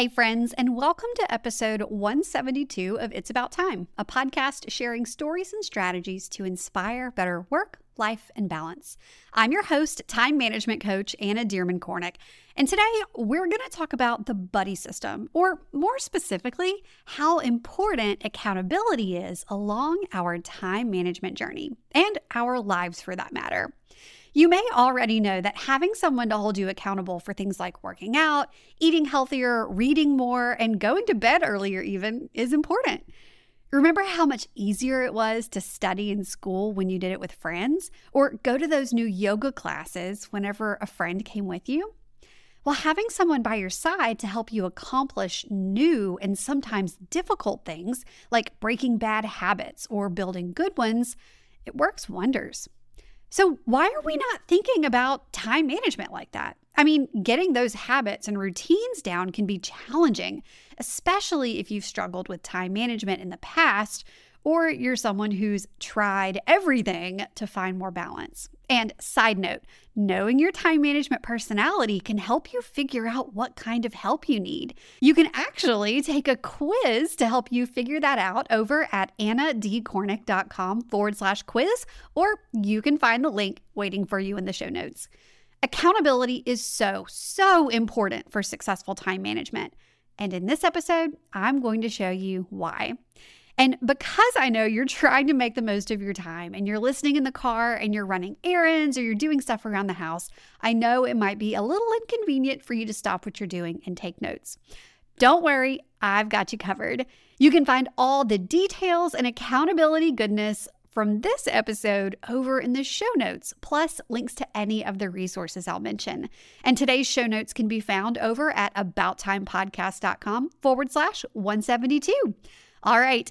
Hey, friends, and welcome to episode 172 of It's About Time, a podcast sharing stories and strategies to inspire better work, life, and balance. I'm your host, time management coach Anna Dearmon Kornick, and today we're going to talk about the buddy system, or more specifically, how important accountability is along our time management journey and our lives for that matter. You may already know that having someone to hold you accountable for things like working out, eating healthier, reading more, and going to bed earlier, even, is important. Remember how much easier it was to study in school when you did it with friends, or go to those new yoga classes whenever a friend came with you? Well, having someone by your side to help you accomplish new and sometimes difficult things, like breaking bad habits or building good ones, it works wonders. So, why are we not thinking about time management like that? I mean, getting those habits and routines down can be challenging, especially if you've struggled with time management in the past or you're someone who's tried everything to find more balance. And side note, knowing your time management personality can help you figure out what kind of help you need. You can actually take a quiz to help you figure that out over at annadkornick.com forward slash quiz, or you can find the link waiting for you in the show notes. Accountability is so, so important for successful time management. And in this episode, I'm going to show you why. And because I know you're trying to make the most of your time and you're listening in the car and you're running errands or you're doing stuff around the house, I know it might be a little inconvenient for you to stop what you're doing and take notes. Don't worry, I've got you covered. You can find all the details and accountability goodness from this episode over in the show notes, plus links to any of the resources I'll mention. And today's show notes can be found over at abouttimepodcast.com forward slash 172. All right.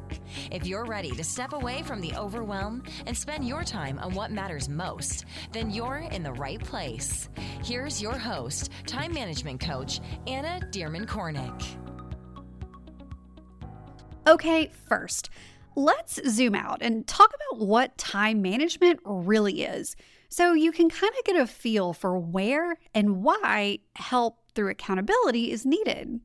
If you're ready to step away from the overwhelm and spend your time on what matters most, then you're in the right place. Here's your host, time management coach, Anna Dearmon Kornick. Okay, first, let's zoom out and talk about what time management really is so you can kind of get a feel for where and why help through accountability is needed.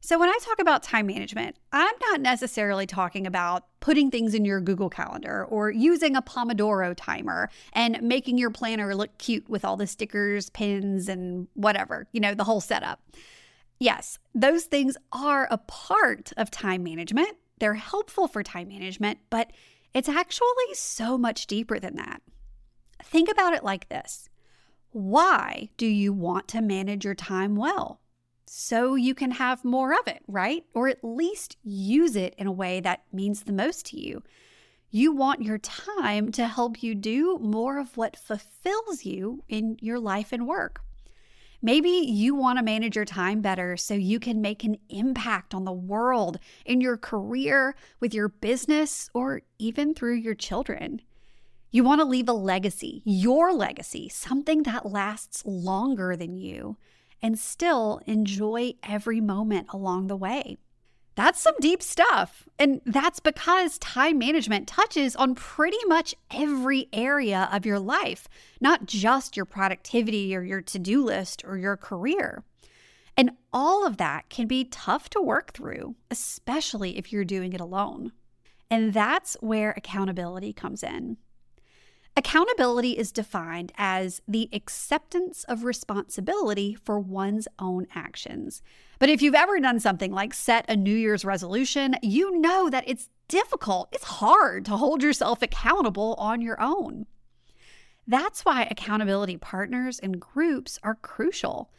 So, when I talk about time management, I'm not necessarily talking about putting things in your Google Calendar or using a Pomodoro timer and making your planner look cute with all the stickers, pins, and whatever, you know, the whole setup. Yes, those things are a part of time management. They're helpful for time management, but it's actually so much deeper than that. Think about it like this Why do you want to manage your time well? So you can have more of it, right? Or at least use it in a way that means the most to you. You want your time to help you do more of what fulfills you in your life and work. Maybe you want to manage your time better so you can make an impact on the world, in your career, with your business, or even through your children. You want to leave a legacy, your legacy, something that lasts longer than you and still enjoy every moment along the way. That's some deep stuff. And that's because time management touches on pretty much every area of your life, not just your productivity or your to do list or your career. And all of that can be tough to work through, especially if you're doing it alone. And that's where accountability comes in. Accountability is defined as the acceptance of responsibility for one's own actions. But if you've ever done something like set a New Year's resolution, you know that it's difficult, it's hard to hold yourself accountable on your own. That's why accountability partners and groups are crucial.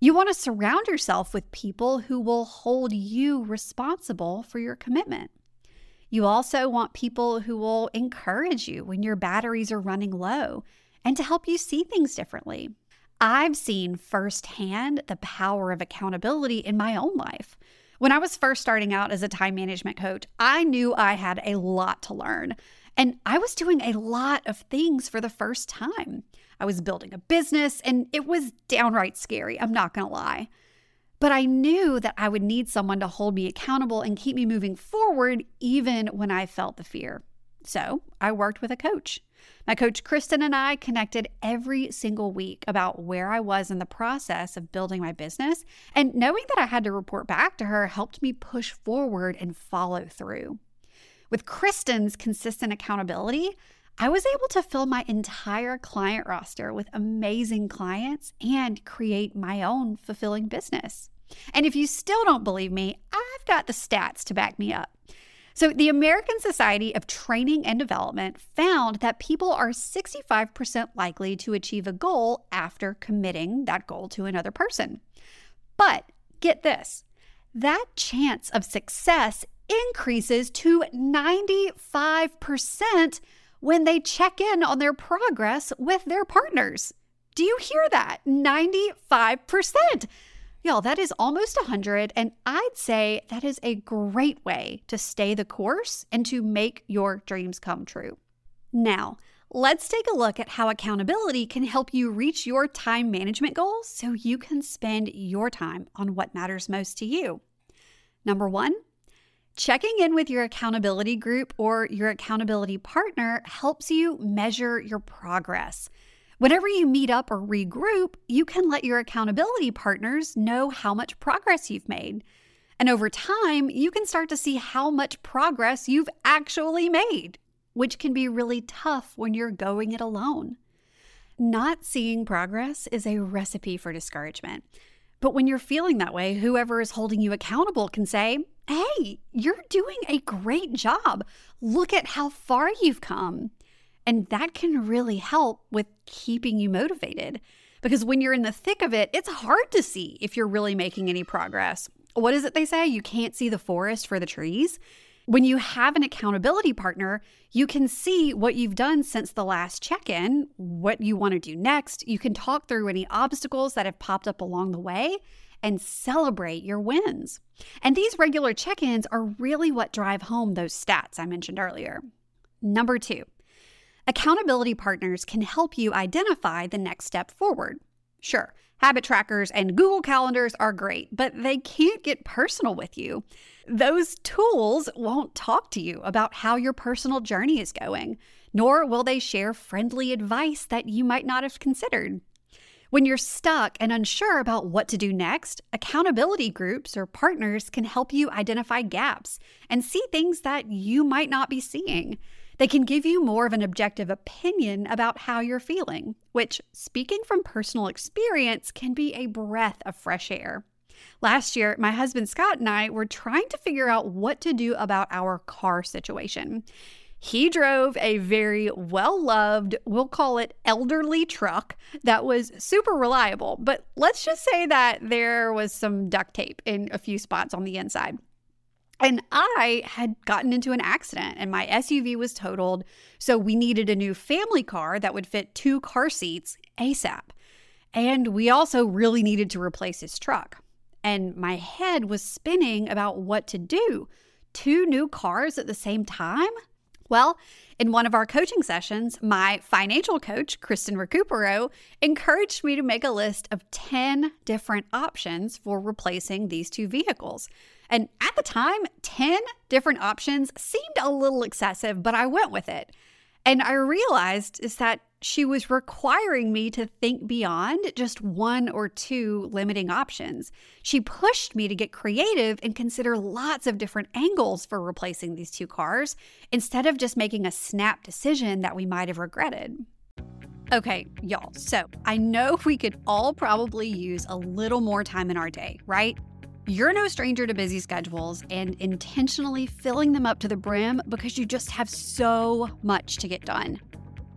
You want to surround yourself with people who will hold you responsible for your commitment. You also want people who will encourage you when your batteries are running low and to help you see things differently. I've seen firsthand the power of accountability in my own life. When I was first starting out as a time management coach, I knew I had a lot to learn. And I was doing a lot of things for the first time. I was building a business, and it was downright scary, I'm not gonna lie. But I knew that I would need someone to hold me accountable and keep me moving forward, even when I felt the fear. So I worked with a coach. My coach, Kristen, and I connected every single week about where I was in the process of building my business. And knowing that I had to report back to her helped me push forward and follow through. With Kristen's consistent accountability, I was able to fill my entire client roster with amazing clients and create my own fulfilling business. And if you still don't believe me, I've got the stats to back me up. So, the American Society of Training and Development found that people are 65% likely to achieve a goal after committing that goal to another person. But get this that chance of success increases to 95% when they check in on their progress with their partners. Do you hear that? 95%. Y'all, that is almost 100. And I'd say that is a great way to stay the course and to make your dreams come true. Now, let's take a look at how accountability can help you reach your time management goals so you can spend your time on what matters most to you. Number one, checking in with your accountability group or your accountability partner helps you measure your progress. Whenever you meet up or regroup, you can let your accountability partners know how much progress you've made. And over time, you can start to see how much progress you've actually made, which can be really tough when you're going it alone. Not seeing progress is a recipe for discouragement. But when you're feeling that way, whoever is holding you accountable can say, Hey, you're doing a great job. Look at how far you've come. And that can really help with keeping you motivated. Because when you're in the thick of it, it's hard to see if you're really making any progress. What is it they say? You can't see the forest for the trees. When you have an accountability partner, you can see what you've done since the last check in, what you want to do next. You can talk through any obstacles that have popped up along the way and celebrate your wins. And these regular check ins are really what drive home those stats I mentioned earlier. Number two, Accountability partners can help you identify the next step forward. Sure, habit trackers and Google calendars are great, but they can't get personal with you. Those tools won't talk to you about how your personal journey is going, nor will they share friendly advice that you might not have considered. When you're stuck and unsure about what to do next, accountability groups or partners can help you identify gaps and see things that you might not be seeing. They can give you more of an objective opinion about how you're feeling, which, speaking from personal experience, can be a breath of fresh air. Last year, my husband Scott and I were trying to figure out what to do about our car situation. He drove a very well loved, we'll call it elderly truck that was super reliable, but let's just say that there was some duct tape in a few spots on the inside. And I had gotten into an accident and my SUV was totaled. So we needed a new family car that would fit two car seats ASAP. And we also really needed to replace his truck. And my head was spinning about what to do. Two new cars at the same time? Well, in one of our coaching sessions, my financial coach, Kristen Recupero, encouraged me to make a list of 10 different options for replacing these two vehicles. And at the time, 10 different options seemed a little excessive, but I went with it. And I realized is that she was requiring me to think beyond just one or two limiting options. She pushed me to get creative and consider lots of different angles for replacing these two cars instead of just making a snap decision that we might have regretted. Okay, y'all, so I know we could all probably use a little more time in our day, right? You're no stranger to busy schedules and intentionally filling them up to the brim because you just have so much to get done.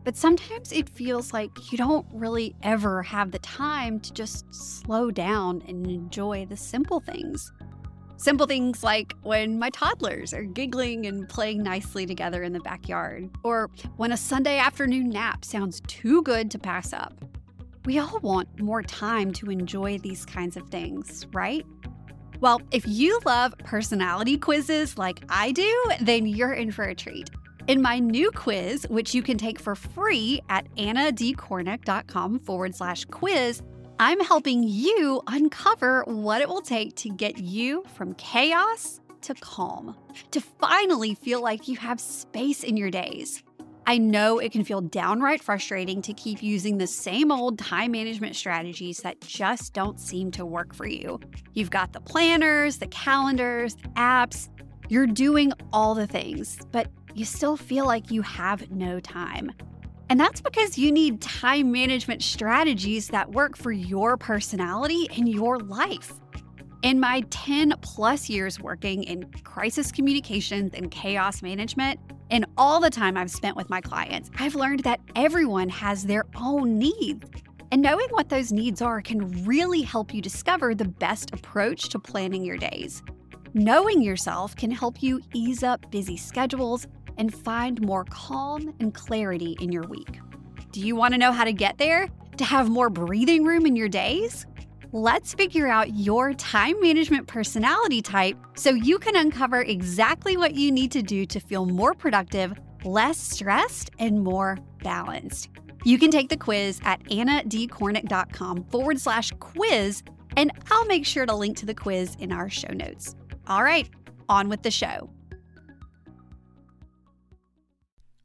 But sometimes it feels like you don't really ever have the time to just slow down and enjoy the simple things. Simple things like when my toddlers are giggling and playing nicely together in the backyard, or when a Sunday afternoon nap sounds too good to pass up. We all want more time to enjoy these kinds of things, right? Well, if you love personality quizzes like I do, then you're in for a treat. In my new quiz, which you can take for free at annadkornick.com forward slash quiz, I'm helping you uncover what it will take to get you from chaos to calm, to finally feel like you have space in your days. I know it can feel downright frustrating to keep using the same old time management strategies that just don't seem to work for you. You've got the planners, the calendars, apps, you're doing all the things, but you still feel like you have no time. And that's because you need time management strategies that work for your personality and your life. In my 10 plus years working in crisis communications and chaos management, and all the time I've spent with my clients, I've learned that everyone has their own needs. And knowing what those needs are can really help you discover the best approach to planning your days. Knowing yourself can help you ease up busy schedules and find more calm and clarity in your week. Do you want to know how to get there? To have more breathing room in your days? Let's figure out your time management personality type so you can uncover exactly what you need to do to feel more productive, less stressed, and more balanced. You can take the quiz at annadkornick.com forward slash quiz, and I'll make sure to link to the quiz in our show notes. All right, on with the show.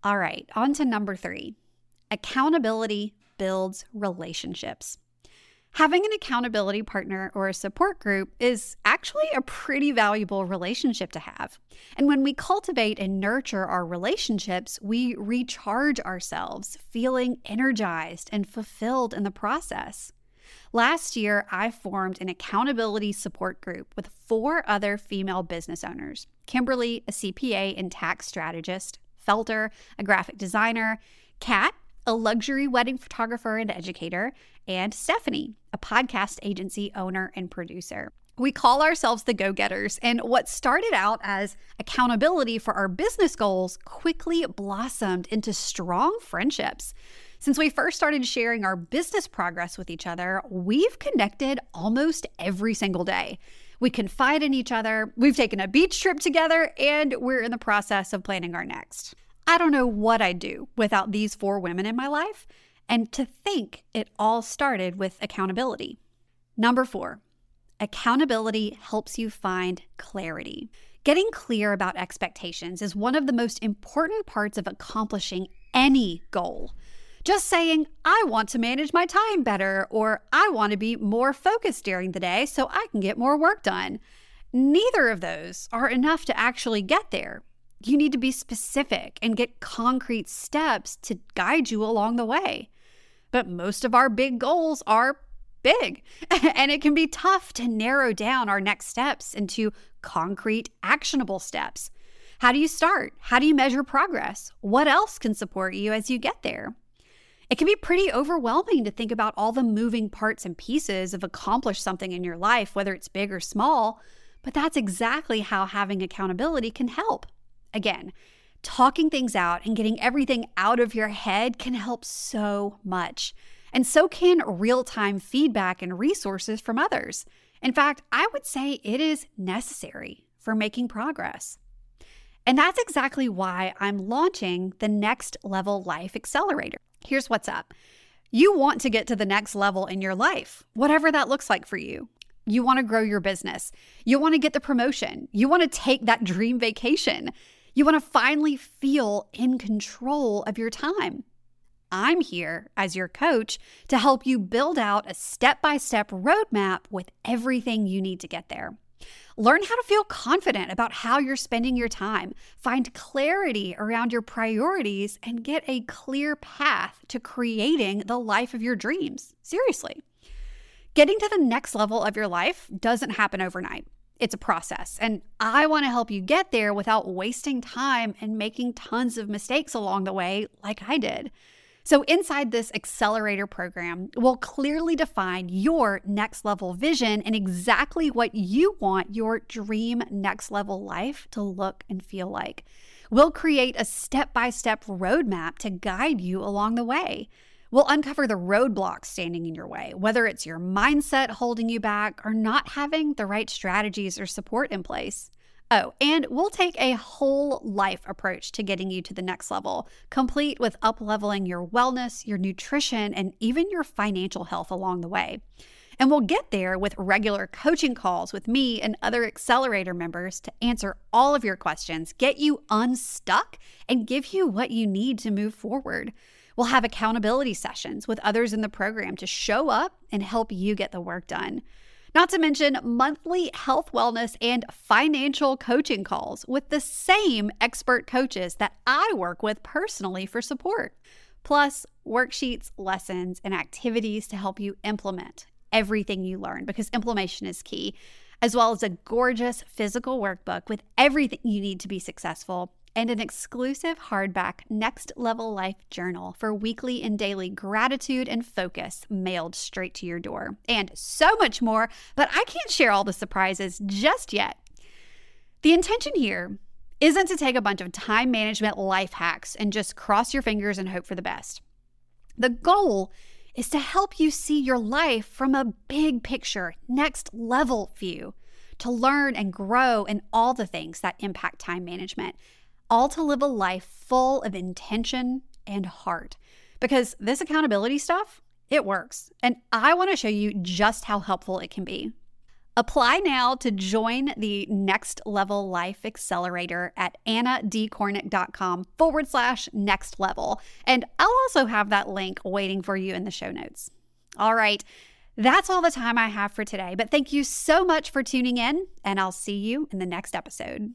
All right, on to number three accountability builds relationships. Having an accountability partner or a support group is actually a pretty valuable relationship to have. And when we cultivate and nurture our relationships, we recharge ourselves, feeling energized and fulfilled in the process. Last year, I formed an accountability support group with four other female business owners Kimberly, a CPA and tax strategist, Felter, a graphic designer, Kat, a luxury wedding photographer and educator, and Stephanie, a podcast agency owner and producer. We call ourselves the go getters, and what started out as accountability for our business goals quickly blossomed into strong friendships. Since we first started sharing our business progress with each other, we've connected almost every single day. We confide in each other, we've taken a beach trip together, and we're in the process of planning our next. I don't know what I'd do without these four women in my life, and to think it all started with accountability. Number four, accountability helps you find clarity. Getting clear about expectations is one of the most important parts of accomplishing any goal. Just saying, I want to manage my time better, or I want to be more focused during the day so I can get more work done. Neither of those are enough to actually get there. You need to be specific and get concrete steps to guide you along the way. But most of our big goals are big, and it can be tough to narrow down our next steps into concrete, actionable steps. How do you start? How do you measure progress? What else can support you as you get there? It can be pretty overwhelming to think about all the moving parts and pieces of accomplish something in your life, whether it's big or small, but that's exactly how having accountability can help. Again, talking things out and getting everything out of your head can help so much. And so can real time feedback and resources from others. In fact, I would say it is necessary for making progress. And that's exactly why I'm launching the Next Level Life Accelerator. Here's what's up you want to get to the next level in your life, whatever that looks like for you. You want to grow your business. You want to get the promotion. You want to take that dream vacation. You want to finally feel in control of your time. I'm here as your coach to help you build out a step by step roadmap with everything you need to get there. Learn how to feel confident about how you're spending your time, find clarity around your priorities, and get a clear path to creating the life of your dreams. Seriously. Getting to the next level of your life doesn't happen overnight. It's a process, and I want to help you get there without wasting time and making tons of mistakes along the way, like I did. So, inside this accelerator program, we'll clearly define your next level vision and exactly what you want your dream next level life to look and feel like. We'll create a step by step roadmap to guide you along the way. We'll uncover the roadblocks standing in your way, whether it's your mindset holding you back or not having the right strategies or support in place. Oh, and we'll take a whole life approach to getting you to the next level, complete with upleveling your wellness, your nutrition, and even your financial health along the way. And we'll get there with regular coaching calls with me and other accelerator members to answer all of your questions, get you unstuck, and give you what you need to move forward. We'll have accountability sessions with others in the program to show up and help you get the work done. Not to mention monthly health, wellness, and financial coaching calls with the same expert coaches that I work with personally for support. Plus, worksheets, lessons, and activities to help you implement everything you learn because implementation is key, as well as a gorgeous physical workbook with everything you need to be successful and an exclusive hardback Next Level Life journal for weekly and daily gratitude and focus mailed straight to your door, and so much more, but I can't share all the surprises just yet. The intention here isn't to take a bunch of time management life hacks and just cross your fingers and hope for the best. The goal is to help you see your life from a big picture, next level view, to learn and grow in all the things that impact time management all to live a life full of intention and heart. Because this accountability stuff, it works. And I want to show you just how helpful it can be. Apply now to join the Next Level Life Accelerator at annadkornick.com forward slash next level. And I'll also have that link waiting for you in the show notes. All right, that's all the time I have for today. But thank you so much for tuning in, and I'll see you in the next episode.